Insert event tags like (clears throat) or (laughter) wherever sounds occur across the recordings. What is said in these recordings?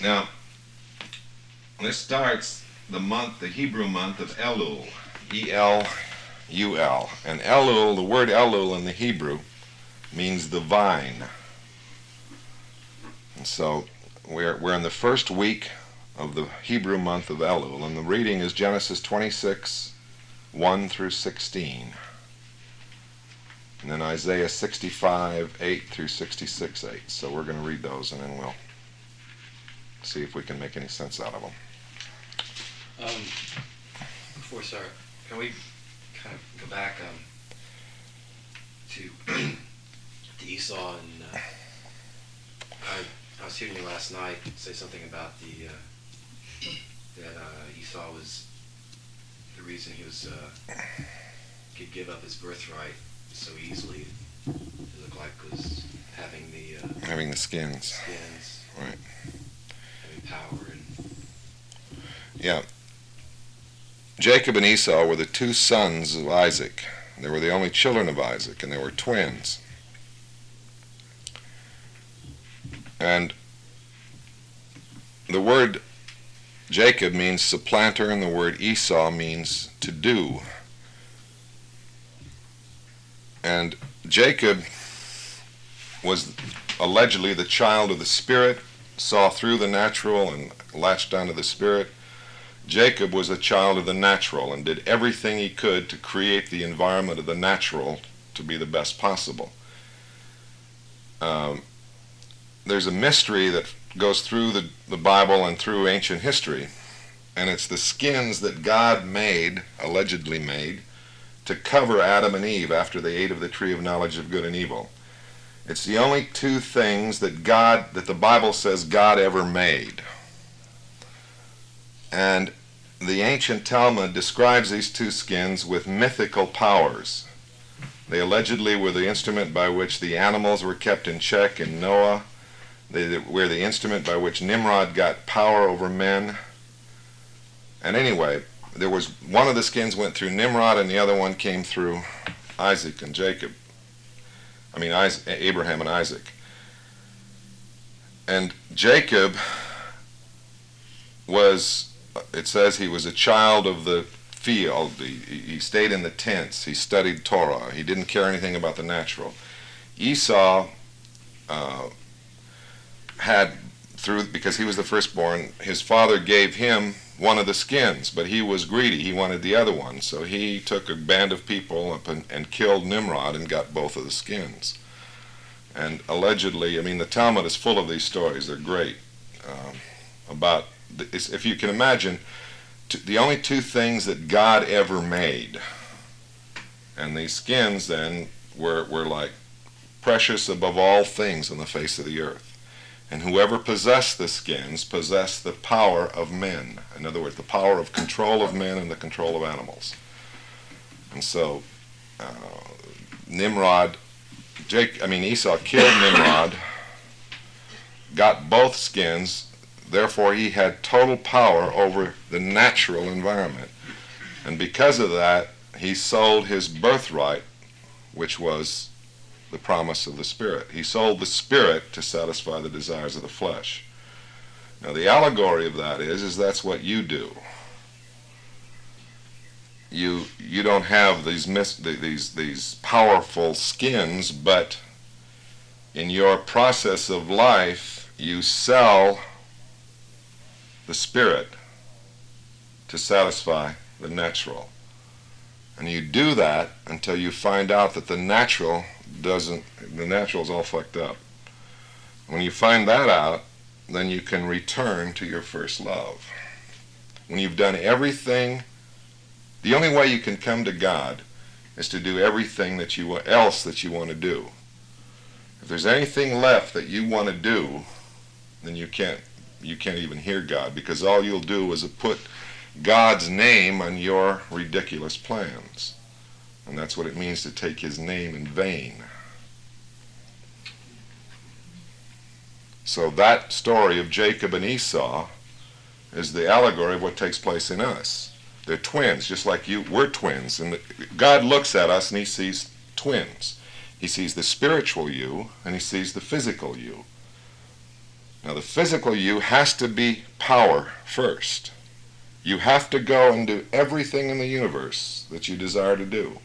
Now, this starts the month, the Hebrew month of Elul. E L U L. And Elul, the word Elul in the Hebrew, means the vine. And so we're, we're in the first week of the Hebrew month of Elul, and the reading is Genesis 26, 1 through 16. And then Isaiah 65, 8 through 66, 8. So we're going to read those and then we'll see if we can make any sense out of them. Um, before we start, can we kind of go back um, to (clears throat) to Esau and uh, I, I was hearing you last night say something about the uh, that uh, Esau was the reason he was uh, could give up his birthright so easily. It looked like was having the uh, Having the skins. skins, Right. And Yeah. Jacob and Esau were the two sons of Isaac. They were the only children of Isaac, and they were twins. And the word Jacob means supplanter, and the word Esau means to do. And Jacob was allegedly the child of the Spirit, saw through the natural and latched onto the Spirit. Jacob was a child of the natural and did everything he could to create the environment of the natural to be the best possible. Um, there's a mystery that goes through the, the Bible and through ancient history, and it's the skins that God made, allegedly made, to cover Adam and Eve after they ate of the tree of knowledge of good and evil. It's the only two things that God, that the Bible says God ever made. And the ancient Talmud describes these two skins with mythical powers. They allegedly were the instrument by which the animals were kept in check in Noah. They were the instrument by which Nimrod got power over men. And anyway, there was one of the skins went through Nimrod and the other one came through Isaac and Jacob. I mean, Isaac, Abraham and Isaac. And Jacob was, it says he was a child of the field. He, he stayed in the tents. He studied Torah. He didn't care anything about the natural. Esau uh, had, through because he was the firstborn, his father gave him one of the skins, but he was greedy. He wanted the other one. So he took a band of people up and, and killed Nimrod and got both of the skins. And allegedly, I mean, the Talmud is full of these stories. They're great. Um, about, the, if you can imagine, the only two things that God ever made. And these skins then were, were like precious above all things on the face of the earth. And whoever possessed the skins possessed the power of men. In other words, the power of control of men and the control of animals. And so, uh, Nimrod, Jake, I mean Esau killed Nimrod, got both skins. Therefore, he had total power over the natural environment. And because of that, he sold his birthright, which was the promise of the Spirit. He sold the Spirit to satisfy the desires of the flesh. Now, the allegory of that is, is that's what you do. You you don't have these mis- these these powerful skins, but in your process of life, you sell the Spirit to satisfy the natural. And you do that until you find out that the natural doesn't, the natural is all fucked up. When you find that out, then you can return to your first love. When you've done everything, the only way you can come to God is to do everything that you else that you want to do. If there's anything left that you want to do, then you can't you can't even hear God because all you'll do is put God's name on your ridiculous plans. And that's what it means to take his name in vain. So that story of Jacob and Esau is the allegory of what takes place in us. They're twins, just like you. We're twins. And God looks at us and he sees twins. He sees the spiritual you and he sees the physical you. Now, the physical you has to be power first. You have to go and do everything in the universe that you desire to do,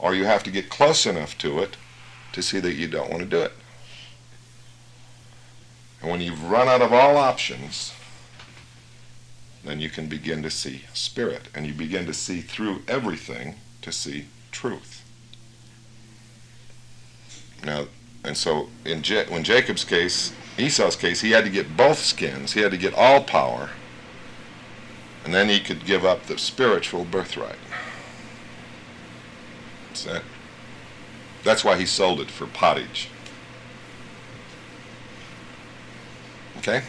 or you have to get close enough to it to see that you don't want to do it. And when you've run out of all options, then you can begin to see spirit, and you begin to see through everything to see truth. Now, and so in when Jacob's case, Esau's case, he had to get both skins. He had to get all power, and then he could give up the spiritual birthright. That's. Why he sold it for pottage. Okay?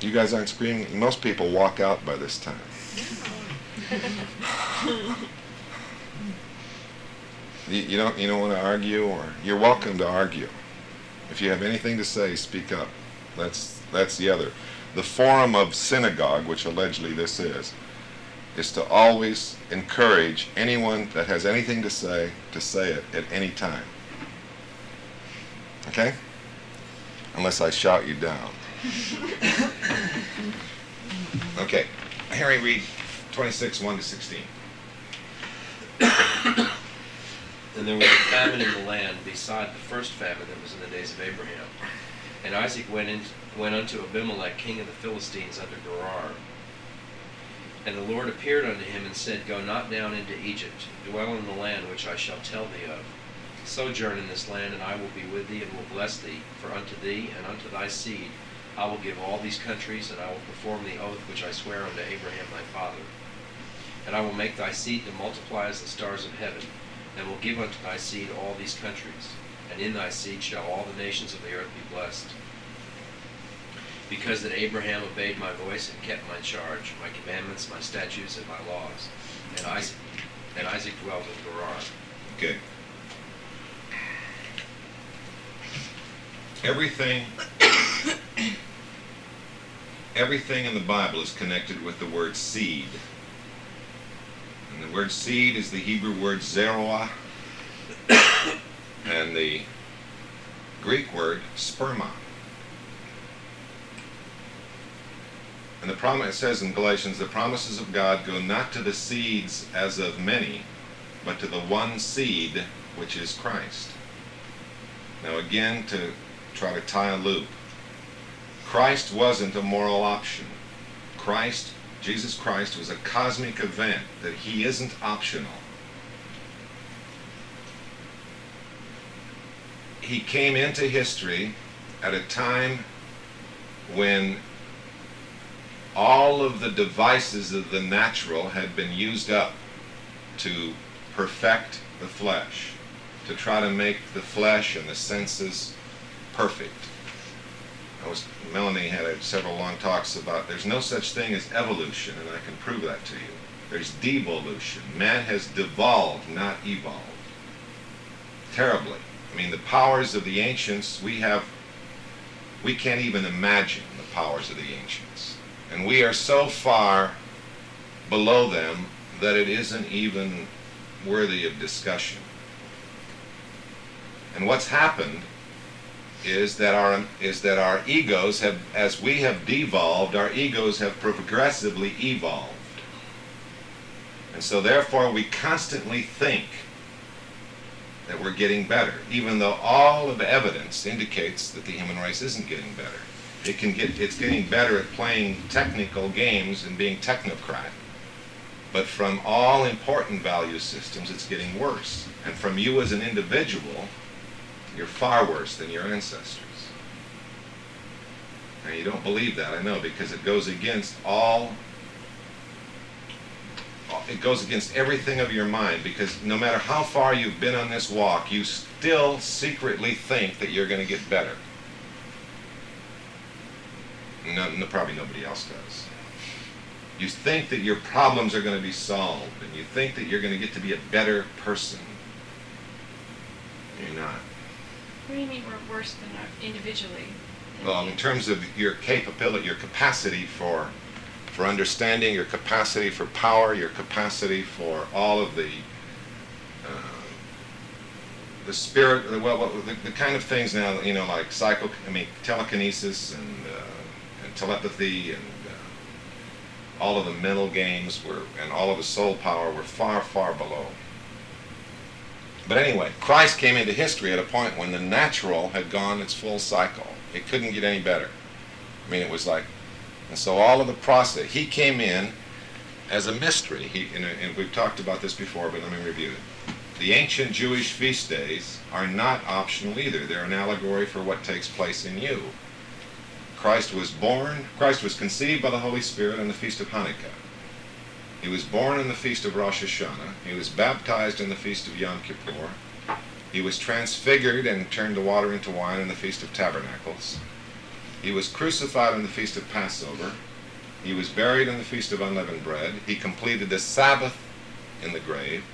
You guys aren't screaming. Most people walk out by this time. (laughs) you, you don't you don't want to argue, or you're welcome to argue. If you have anything to say, speak up. That's that's the other. The forum of synagogue, which allegedly this is, is to always encourage anyone that has anything to say to say it at any time. Okay? Unless I shout you down. (laughs) okay. Harry, read 26, 1 to 16. And there was a famine in the land beside the first famine that was in the days of Abraham. And Isaac went in, went unto Abimelech, king of the Philistines, under Gerar. And the Lord appeared unto him and said, Go not down into Egypt, dwell in the land which I shall tell thee of. Sojourn in this land, and I will be with thee, and will bless thee. For unto thee and unto thy seed I will give all these countries, and I will perform the oath which I swear unto Abraham thy father. And I will make thy seed to multiply as the stars of heaven, and will give unto thy seed all these countries, and in thy seed shall all the nations of the earth be blessed. Because that Abraham obeyed my voice and kept my charge, my commandments, my statutes, and my laws. And Isaac, and Isaac dwelt in Gerar. Okay. Everything everything in the Bible is connected with the word seed. And the word seed is the Hebrew word zeroah and the Greek word sperma. And the promise it says in Galatians, the promises of God go not to the seeds as of many, but to the one seed which is Christ. Now again to try to tie a loop. Christ wasn't a moral option. Christ, Jesus Christ, was a cosmic event that he isn't optional. He came into history at a time when all of the devices of the natural had been used up to perfect the flesh, to try to make the flesh and the senses perfect. I was, Melanie had a, several long talks about there's no such thing as evolution, and I can prove that to you. There's devolution. Man has devolved, not evolved. Terribly. I mean, the powers of the ancients, we have, we can't even imagine the powers of the ancients. And we are so far below them that it isn't even worthy of discussion. And what's happened is that our is that our egos have as we have devolved our egos have progressively evolved and so therefore we constantly think that we're getting better even though all of the evidence indicates that the human race isn't getting better it can get it's getting better at playing technical games and being technocrat but from all important value systems it's getting worse and from you as an individual you're far worse than your ancestors. Now, you don't believe that, I know, because it goes against all, it goes against everything of your mind, because no matter how far you've been on this walk, you still secretly think that you're going to get better. No, no, probably nobody else does. You think that your problems are going to be solved, and you think that you're going to get to be a better person. You're not. What do you mean we're worse than individually? Well, in terms of your capability, your capacity for for understanding, your capacity for power, your capacity for all of the uh, the spirit, well, well the, the, kind of things now, you know, like psycho, I mean, telekinesis and telepathy and uh, all of the mental games were, and all of the soul power were far, far below. But anyway, Christ came into history at a point when the natural had gone its full cycle. It couldn't get any better. I mean, it was like, and so all of the process, he came in as a mystery. He, and, and we've talked about this before, but let me review it. The ancient Jewish feast days are not optional either. They're an allegory for what takes place in you. Christ was born, Christ was conceived by the Holy Spirit on the Feast of Hanukkah. He was born in the Feast of Rosh Hashanah. He was baptized in the Feast of Yom Kippur. He was transfigured and turned the water into wine in the Feast of Tabernacles. He was crucified in the Feast of Passover. He was buried in the Feast of Unleavened Bread. He completed the Sabbath in the grave.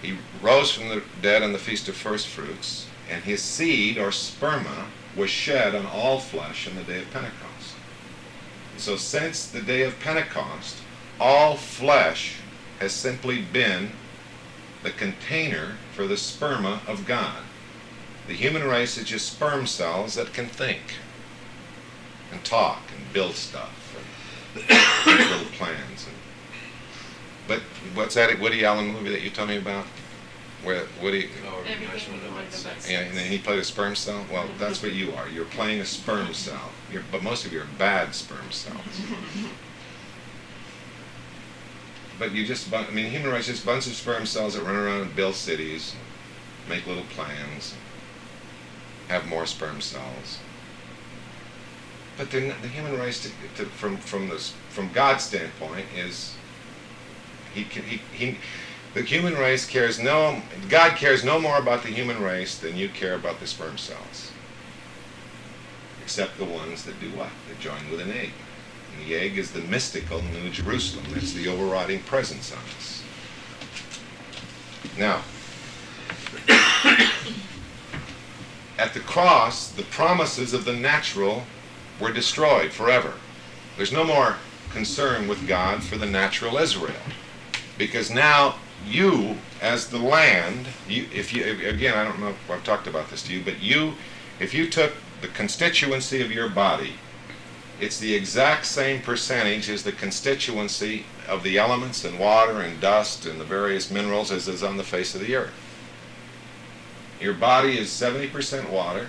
He rose from the dead on the Feast of First Fruits. And his seed, or sperma, was shed on all flesh on the day of Pentecost. So since the day of Pentecost, all flesh has simply been the container for the sperma of God. The human race is just sperm cells that can think and talk and build stuff and (coughs) make little plans. And, but what's that Woody Allen movie that you told me about? Where Woody? Oh, Everything in. Yeah, and then he played a sperm cell. Well, that's what you are. You're playing a sperm cell. You're, but most of you are bad sperm cells. (laughs) but you just, I mean, human race is just a bunch of sperm cells that run around and build cities, make little plans, have more sperm cells. But the, the human race, to, to, from from this from God's standpoint, is he, can, he he the human race cares no God cares no more about the human race than you care about the sperm cells. Except the ones that do what? That join with an egg. And the egg is the mystical New Jerusalem. That's the overriding presence on us. Now, (coughs) at the cross, the promises of the natural were destroyed forever. There's no more concern with God for the natural Israel. Because now you, as the land, you, if you, again, I don't know if I've talked about this to you, but you, if you took the constituency of your body, it's the exact same percentage as the constituency of the elements and water and dust and the various minerals as is on the face of the earth. Your body is 70% water,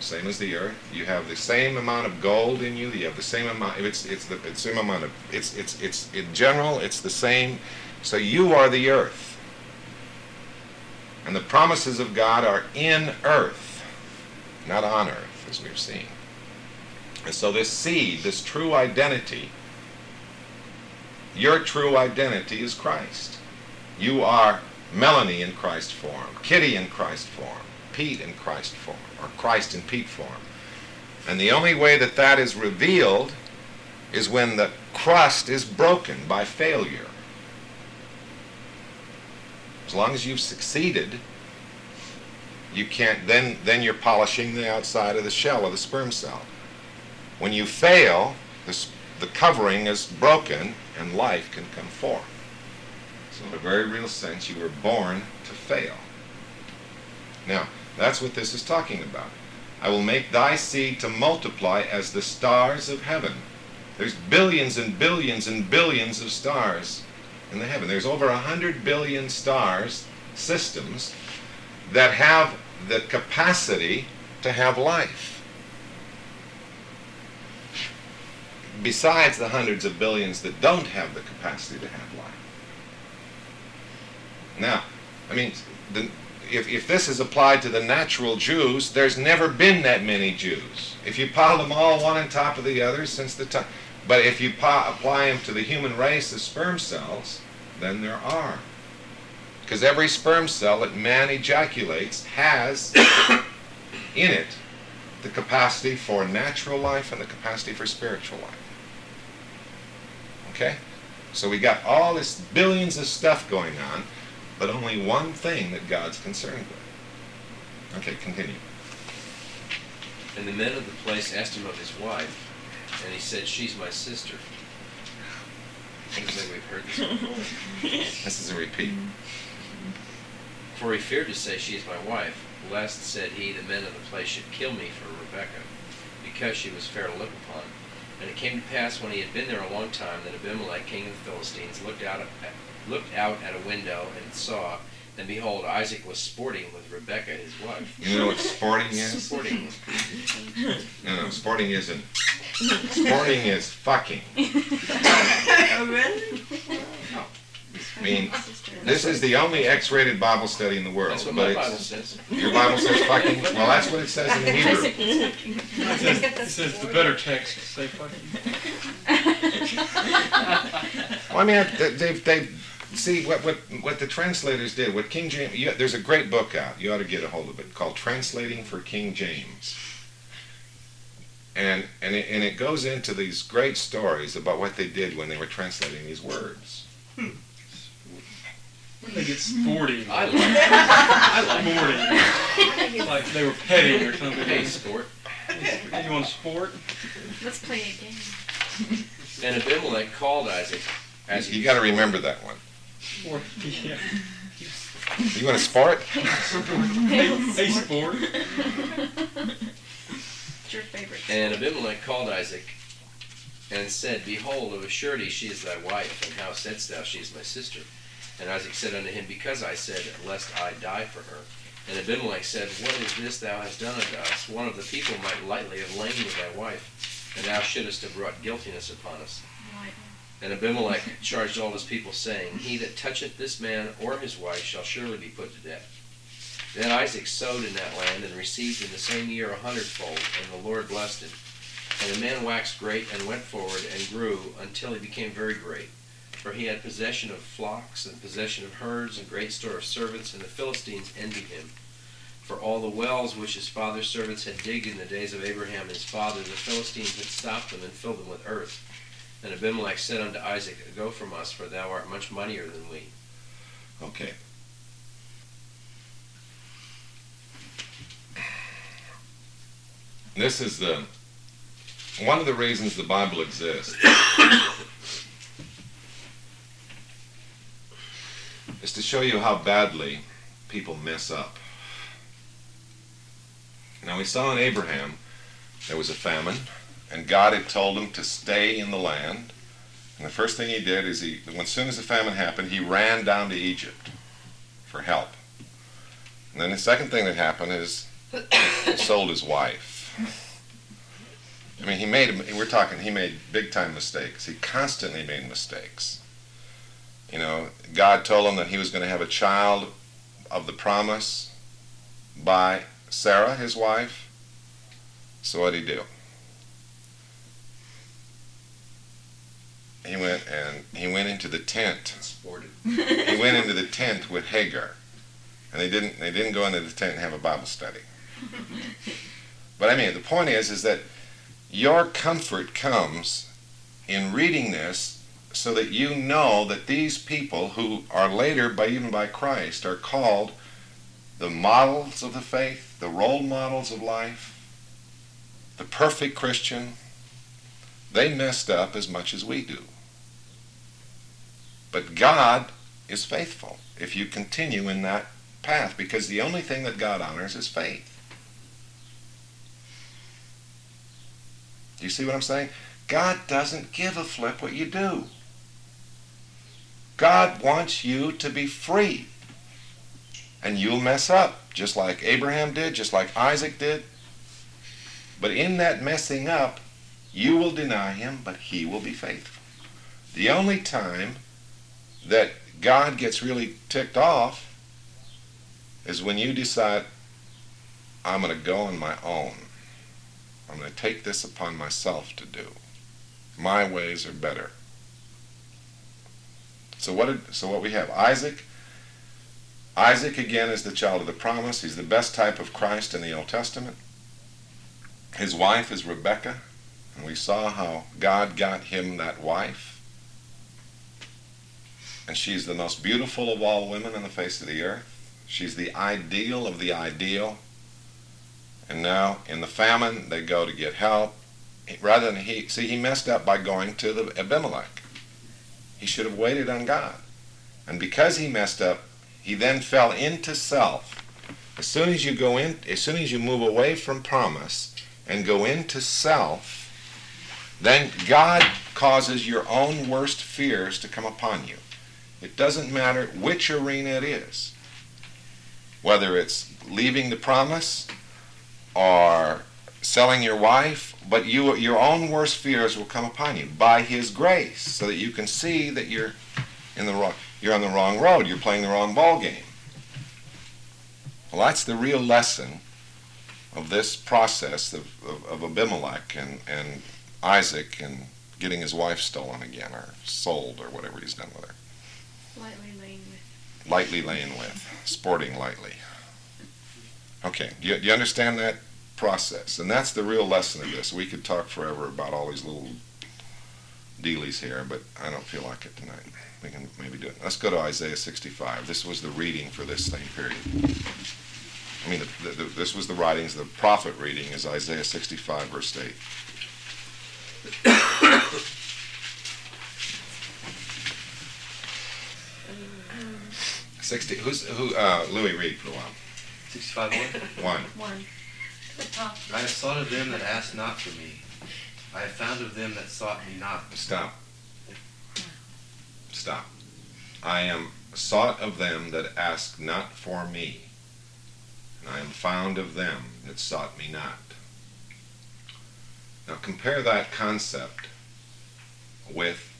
same as the earth. You have the same amount of gold in you. You have the same amount. It's it's the, it's the same amount of. It's it's it's in general. It's the same. So you are the earth, and the promises of God are in earth, not on earth, as we've seen. And so this seed, this true identity, your true identity is Christ. You are Melanie in Christ form, Kitty in Christ form, Pete in Christ form or Christ in Pete form. And the only way that that is revealed is when the crust is broken by failure. As long as you've succeeded, you can't then then you're polishing the outside of the shell of the sperm cell. When you fail, this, the covering is broken and life can come forth. So in a very real sense, you were born to fail. Now, that's what this is talking about. I will make thy seed to multiply as the stars of heaven. There's billions and billions and billions of stars in the heaven. There's over a hundred billion stars, systems, that have the capacity to have life. Besides the hundreds of billions that don't have the capacity to have life. Now, I mean, the, if, if this is applied to the natural Jews, there's never been that many Jews. If you pile them all one on top of the other since the time, but if you apply them to the human race as sperm cells, then there are. Because every sperm cell that man ejaculates has (coughs) in it the capacity for natural life and the capacity for spiritual life. Okay? So we got all this billions of stuff going on but only one thing that God's concerned with. Okay, continue. And the men of the place asked him of his wife, and he said, She's my sister. Seems like we've heard this. (laughs) this is a repeat. For he feared to say, She is my wife, lest, said he, the men of the place should kill me for Rebekah, because she was fair to look upon. And it came to pass when he had been there a long time that Abimelech, king of the Philistines, looked out at, looked out at a window and saw, and behold, Isaac was sporting with Rebekah his wife. You know what sporting is? (laughs) Sporting. No, no, sporting isn't. Sporting is fucking. (laughs) Really? I mean, this is the only X-rated Bible study in the world. That's what but my Bible says. Your Bible says fucking. Well, that's what it says in the Hebrew. It says, (laughs) it says the better text say fucking. Well, I mean, they, they, they see what, what what the translators did. What King James. You, there's a great book out. You ought to get a hold of it called "Translating for King James." And and it, and it goes into these great stories about what they did when they were translating these words. When they get sporting. (laughs) I like I like Sporting. Like they were petting or something. Hey, sport. You want sport? Let's play a game. And Abimelech called Isaac. As You got to remember that one. Sport. Yeah. You want to sport? Hey, hey, sport. It's your favorite. And Abimelech called Isaac and said, Behold, of a surety she is thy wife, and how saidst thou, She is my sister? And Isaac said unto him, Because I said, Lest I die for her. And Abimelech said, What is this thou hast done unto us? One of the people might lightly have lain with thy wife, and thou shouldest have brought guiltiness upon us. And Abimelech charged all his people, saying, He that toucheth this man or his wife shall surely be put to death. Then Isaac sowed in that land, and received in the same year a hundredfold, and the Lord blessed him. And the man waxed great, and went forward, and grew, until he became very great. For he had possession of flocks, and possession of herds, and great store of servants, and the Philistines envied him. For all the wells which his father's servants had digged in the days of Abraham his father, the Philistines had stopped them, and filled them with earth. And Abimelech said unto Isaac, Go from us, for thou art much mightier than we. Okay. This is the one of the reasons the Bible exists is to show you how badly people mess up. Now we saw in Abraham there was a famine, and God had told him to stay in the land. And the first thing he did is he, when, soon as the famine happened, he ran down to Egypt for help. And then the second thing that happened is he sold his wife. I mean, he made, we're talking, he made big time mistakes. He constantly made mistakes. You know, God told him that he was going to have a child of the promise by Sarah, his wife. So what did he do? He went and he went into the tent (laughs) he went into the tent with Hagar, and they didn't they didn't go into the tent and have a Bible study. (laughs) But I mean, the point is is that your comfort comes in reading this so that you know that these people who are later by even by Christ are called the models of the faith, the role models of life, the perfect Christian. They messed up as much as we do. But God is faithful if you continue in that path because the only thing that God honors is faith. Do you see what I'm saying? God doesn't give a flip what you do. God wants you to be free. And you'll mess up, just like Abraham did, just like Isaac did. But in that messing up, you will deny him, but he will be faithful. The only time that God gets really ticked off is when you decide, I'm going to go on my own. I'm going to take this upon myself to do. My ways are better. So what did, so what we have Isaac Isaac again is the child of the promise. He's the best type of Christ in the Old Testament. His wife is Rebecca, and we saw how God got him that wife. And she's the most beautiful of all women on the face of the earth. She's the ideal of the ideal. And now, in the famine, they go to get help. Rather than he, see, he messed up by going to the Abimelech. He should have waited on God. And because he messed up, He then fell into self. As soon as you go in, as soon as you move away from promise and go into self, then God causes your own worst fears to come upon you. It doesn't matter which arena it is, whether it's leaving the promise or selling your wife, but you, your own worst fears will come upon you by His grace, so that you can see that you're in the wrong, you're on the wrong road, you're playing the wrong ball game. Well, that's the real lesson of this process of, of, of Abimelech and, and Isaac and getting his wife stolen again or sold or whatever he's done with her. Lightly laying with. Sporting lightly. Okay, do you, do you understand that process? And that's the real lesson of this. We could talk forever about all these little dealies here, but I don't feel like it tonight. We can maybe do it. Let's go to Isaiah 65. This was the reading for this same period. I mean, the, the, the, this was the writings. The prophet reading is Isaiah 65, verse 8. 60. Who's who? Uh, Louis read for a while. 65 what? (laughs) One. One. To the. I have sought of them that asked not for me. I have found of them that sought me not. Stop. Stop. I am sought of them that ask not for me, and I am found of them that sought me not. Now compare that concept with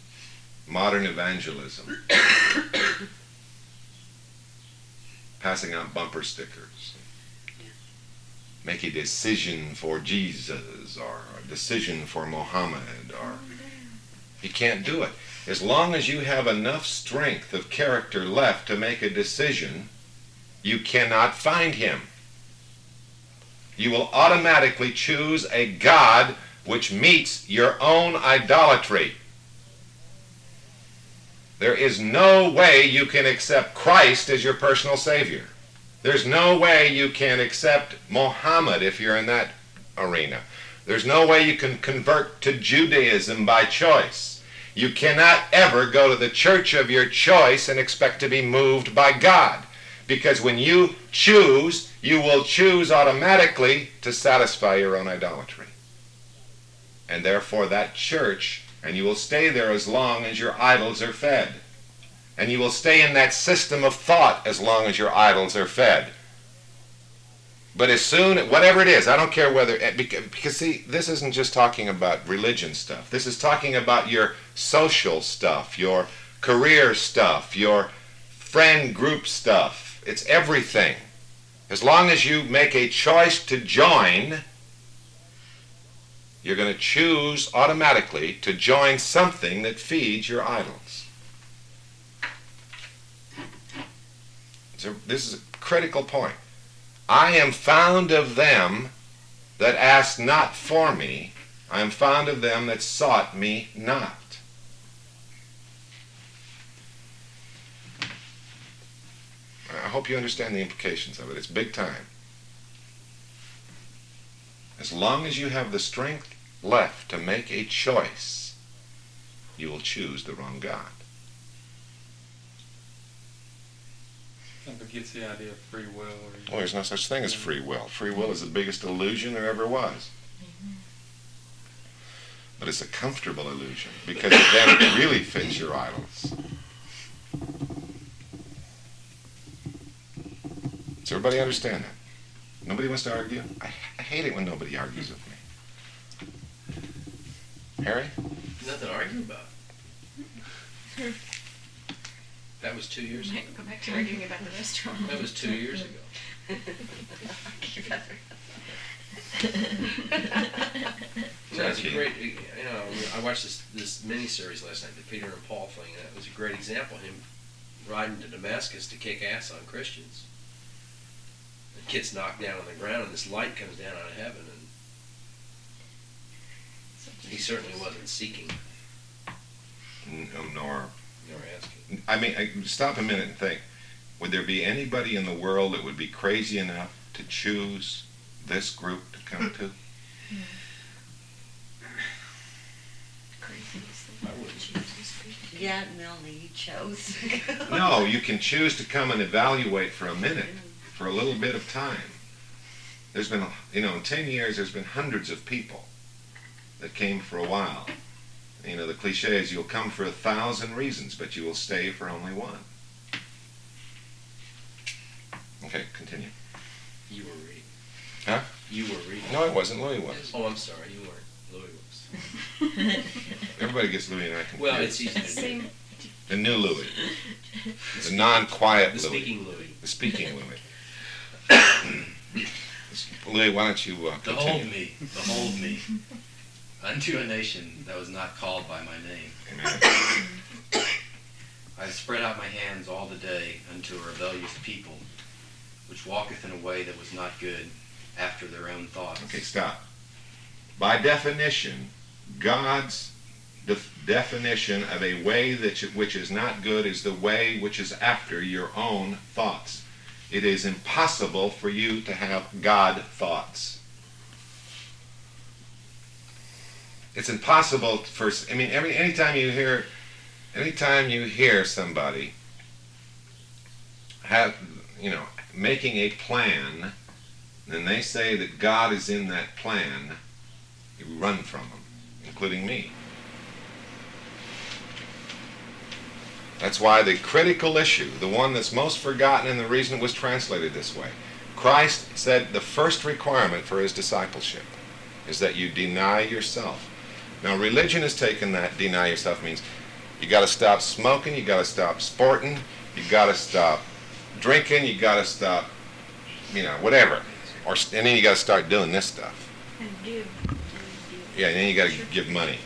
modern evangelism. (coughs) Passing out bumper stickers. Make a decision for Jesus or a decision for Mohammed or oh, you can't do it. As long as you have enough strength of character left to make a decision, you cannot find him. You will automatically choose a God which meets your own idolatry. There is no way you can accept Christ as your personal Savior. There's no way you can accept Mohammed if you're in that arena. There's no way you can convert to Judaism by choice. You cannot ever go to the church of your choice and expect to be moved by God. Because when you choose, you will choose automatically to satisfy your own idolatry. And therefore, that church, and you will stay there as long as your idols are fed. And you will stay in that system of thought as long as your idols are fed. But as soon, whatever it is, I don't care whether, eh, because see, this isn't just talking about religion stuff. This is talking about your social stuff, your career stuff, your friend group stuff. It's everything. As long as you make a choice to join, you're going to choose automatically to join something that feeds your idols. So this is a critical point. I am found of them that asked not for me. I am found of them that sought me not. I hope you understand the implications of it. It's big time. As long as you have the strength left to make a choice, you will choose the wrong God. That begets the idea of free will. Or Well, there's no such thing as free will. Free will is the biggest illusion there ever was. But it's a comfortable illusion because it then it really fits your idols. Does everybody understand that? Nobody wants to argue? I, I hate it when nobody argues with me. Harry? Nothing to argue about. That was two years ago. Might go back to arguing about the restaurant. That was two years ago. So that's a great, you know, I watched this, this mini-series last night, the Peter and Paul thing, and that was a great example, him riding to Damascus to kick ass on Christians. The kid's knocked down on the ground, and this light comes down out of heaven, and he certainly wasn't seeking N- um, Nor nor asking. I mean, I, stop a minute and think. Would there be anybody in the world that would be crazy enough to choose this group to come to? (laughs) Crazy. I wouldn't. Yeah, Melanie, you chose. (laughs) No, you can choose to come and evaluate for a minute, for a little bit of time. There's been, you know, in 10 years, there's been hundreds of people that came for a while. You know, the cliche is you'll come for a thousand reasons, but you will stay for only one. Okay, continue. You were reading. Huh? You were reading. No, it wasn't. Louis was. Oh, I'm sorry, you weren't. Louis was. (laughs) Everybody gets Louis and I confused. Well, it's easy to do. Same. The new Louis. The non-quiet Louis. The speaking Louis. The speaking Louis. (laughs) Louis, why don't you uh, Behold continue? me, behold me, (laughs) unto a nation that was not called by my name. Amen. (coughs) I have spread out my hands all the day unto a rebellious people, which walketh in a way that was not good, after their own thoughts. Okay, stop. By definition, God's def- definition of a way that which is not good is the way which is after your own thoughts. It is impossible for you to have God thoughts. It's impossible for I mean every anytime you hear anytime you hear somebody have you know making a plan and they say that God is in that plan, you run from them, including me. That's why the critical issue, the one that's most forgotten and the reason it was translated this way, Christ said the first requirement for his discipleship is that you deny yourself. Now, religion has taken that deny yourself means you got to stop smoking, you got to stop sporting, you got to stop drinking, you got to stop, you know, whatever. Or, and then you got to start doing this stuff. And do. Yeah, and then you got to give money.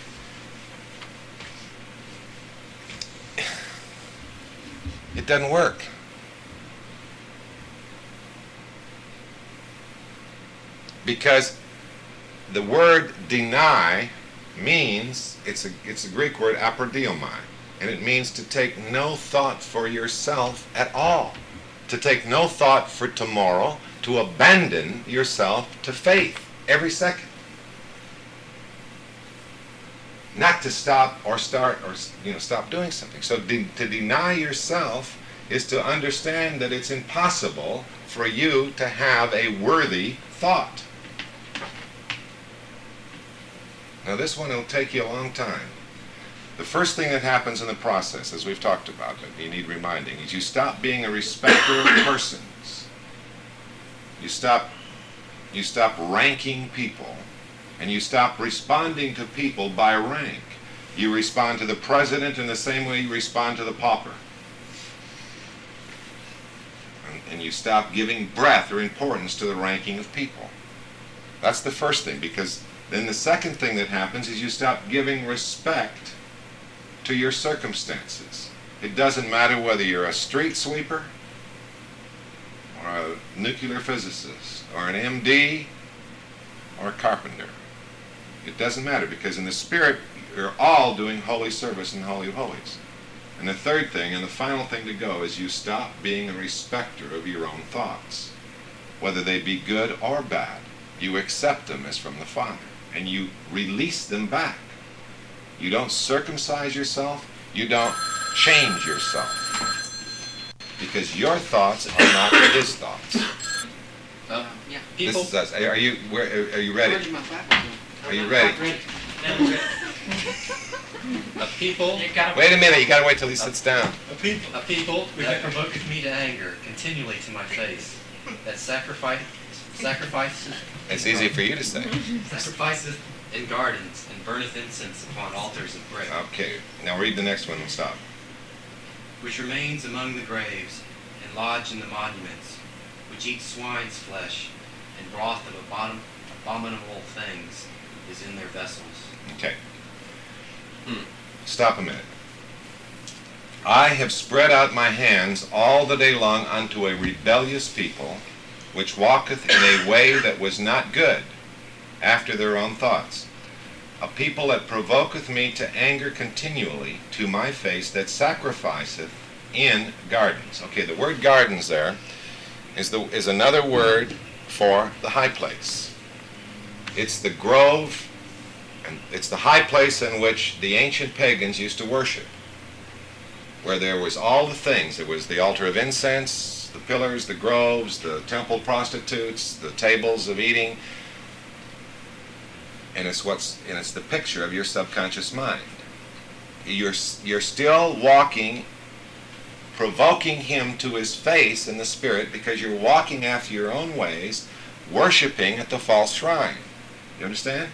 It doesn't work. Because the word deny means it's a it's a Greek word aprodeomai, and it means to take no thought for yourself at all. To take no thought for tomorrow, to abandon yourself to faith every second. Not to stop or start or you know stop doing something. So de- to deny yourself is to understand that it's impossible for you to have a worthy thought. Now this one will take you a long time. The first thing that happens in the process, as we've talked about, but you need reminding, is you stop being a respecter of persons. You stop you stop ranking people and you stop responding to people by rank. You respond to the president in the same way you respond to the pauper. And, and you stop giving breath or importance to the ranking of people. That's the first thing, because then the second thing that happens is you stop giving respect to your circumstances. It doesn't matter whether you're a street sweeper or a nuclear physicist or an MD or a carpenter. It doesn't matter because in the spirit you're all doing holy service in Holy of Holies. And the third thing and the final thing to go is you stop being a respecter of your own thoughts. Whether they be good or bad, you accept them as from the Father and you release them back. You don't circumcise yourself, you don't change yourself. Because your thoughts are not (coughs) his thoughts. Uh, Yeah. people, This is us. Are you where, are you ready? Where's my Bible? Are you ready? a people, Wait a minute, you gotta wait till he sits down. A people. a people We that can- provoketh me to anger continually to my face, that sacrifice, sacrifices, It's easy for you to say. sacrifices in gardens and burneth incense upon altars of brick, Okay, now read the next one and stop. which remains among the graves and lodge in the monuments, which eat swine's flesh and broth of abom- abominable things is in their vessels. Okay. Hmm. Stop a minute. I have spread out my hands all the day long unto a rebellious people, which walketh in a way that was not good, after their own thoughts. A people that provoketh me to anger continually to my face, that sacrificeth in gardens. Okay, the word gardens there is the is another word for the high place. It's the grove and it's the high place in which the ancient pagans used to worship. where there was all the things. There was the altar of incense, the pillars, the groves, the temple prostitutes, the tables of eating. And it's what's and it's the picture of your subconscious mind. You're you're still walking provoking him to his face in the spirit because you're walking after your own ways, worshiping at the false shrine. You understand?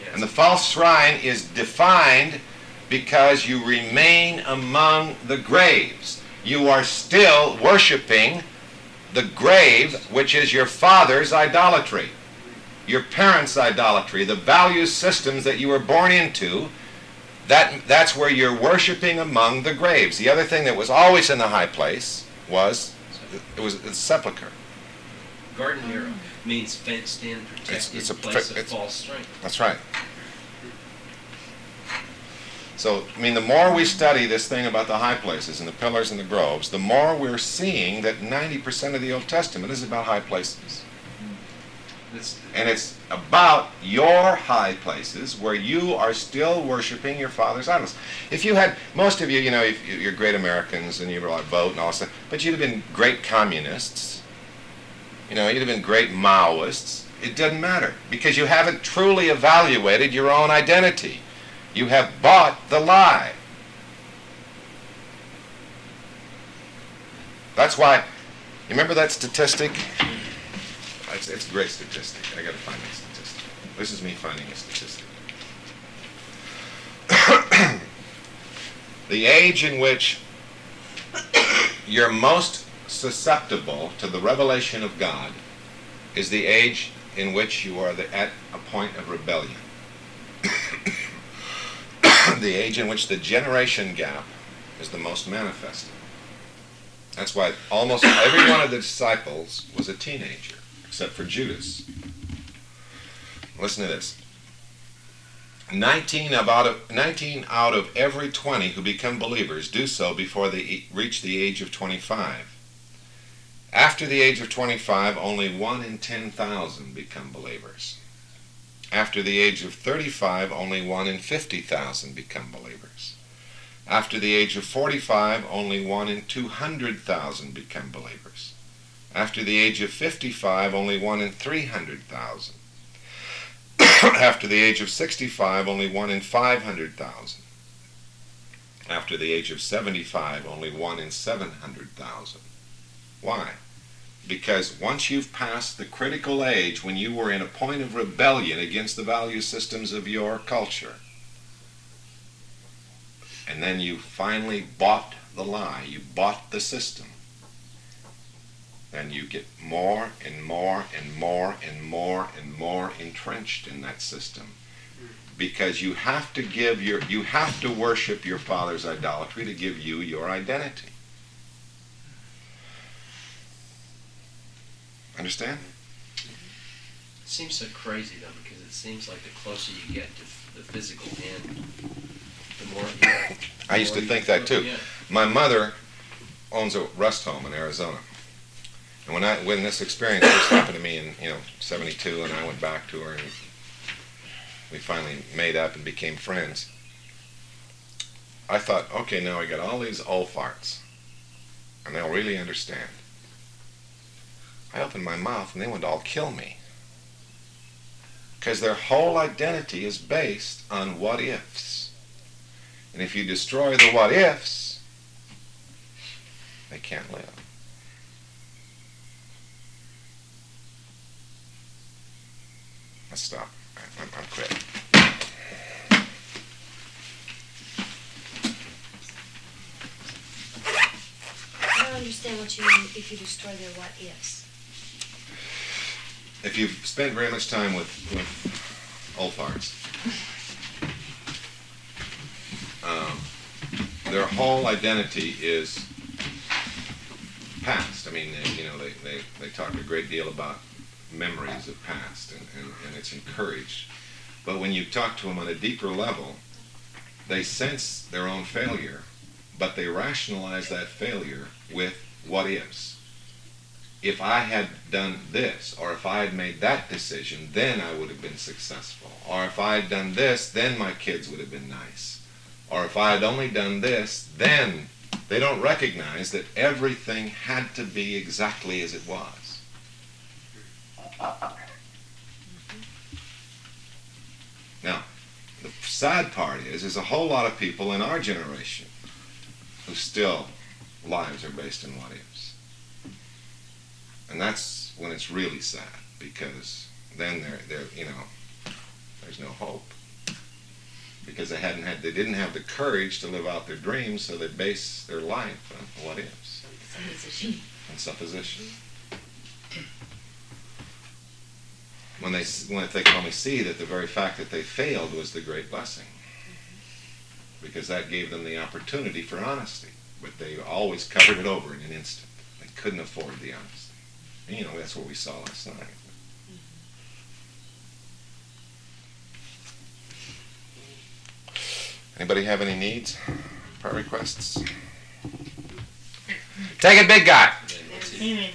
Yes. And the false shrine is defined because you remain among the graves. You are still worshiping the grave, which is your father's idolatry, your parents' idolatry, the value systems that you were born into. That, that's where you're worshiping among the graves. The other thing that was always in the high place was it was the sepulcher. Garden hero means fenced in, protected It's- it's a place of false strength. That's right. So, I mean, the more we study this thing about the high places and the pillars and the groves, the more we're seeing that 90% of the Old Testament is about high places. That's, And it's about your high places where you are still worshiping your father's idols. If you had, most of you, you know, if you- you're great Americans and you were like vote and all that but you'd have been great communists. You know, you'd have been great Maoists. It doesn't matter because you haven't truly evaluated your own identity. You have bought the lie. That's why, you remember that statistic? It's, it's a great statistic. I got to find that statistic. This is me finding a statistic. the age in which you're most susceptible to the revelation of God is the age in which you are the, at a point of rebellion. The age in which the generation gap is the most manifested. That's why almost every one of the disciples was a teenager, except for Judas. Listen to this. 19 of out of 19 out of every 20 who become believers do so before they reach the age of 25. After the age of 25, only 1 in 10,000 become believers. After the age of 35, only 1 in 50,000 become believers. After the age of 45, only 1 in 200,000 become believers. After the age of 55, only 1 in 300,000. (coughs) After the age of 65, only 1 in 500,000. After the age of 75, only 1 in 700,000. Why? Because once you've passed the critical age when you were in a point of rebellion against the value systems of your culture, and then you finally bought the lie, you bought the system, then you get more and more and more and more and more entrenched in that system. Because you have to give your you have to worship your father's idolatry to give you your identity understand it seems so crazy though, because it seems like the closer you get to the physical end, the more. I used to think that too. Yeah. my mother owns a rest home in Arizona and when I when this experience first happened to me in you know 72 and I went back to her and we finally made up and became friends I thought okay now we got all these old farts and they'll really understand I opened my mouth and they wanted to all kill me because their whole identity is based on what ifs and if you destroy the what ifs they can't live Let's stop. I'm, I'm quit. I don't understand what you mean if you destroy their what ifs. If you've spent very much time with, with old farts, um, their whole identity is past. I mean, they, you know, they, they, they talk a great deal about memories of past, and, and, and it's encouraged. But when you talk to them on a deeper level, they sense their own failure, but they rationalize that failure with what ifs. If I had done this, or if I had made that decision, then I would have been successful. Or if I had done this, then my kids would have been nice. or if I had only done this, then they don't recognize that everything had to be exactly as it was. Now, the sad part is, there's a whole lot of people in our generation who still lives are based in what ifs. And that's when it's really sad because then they're, they're you know, there's no hope. Because they hadn't had, they didn't have the courage to live out their dreams, so they base their life on what ifs and supposition. When they, when they can only see that the very fact that they failed was the great blessing. Because that gave them the opportunity for honesty. But they always covered it over in an instant. They couldn't afford the honesty. And, you know, that's what we saw last night. Anybody have any needs? Prayer requests? Take it, big guy. And let's see. Amen.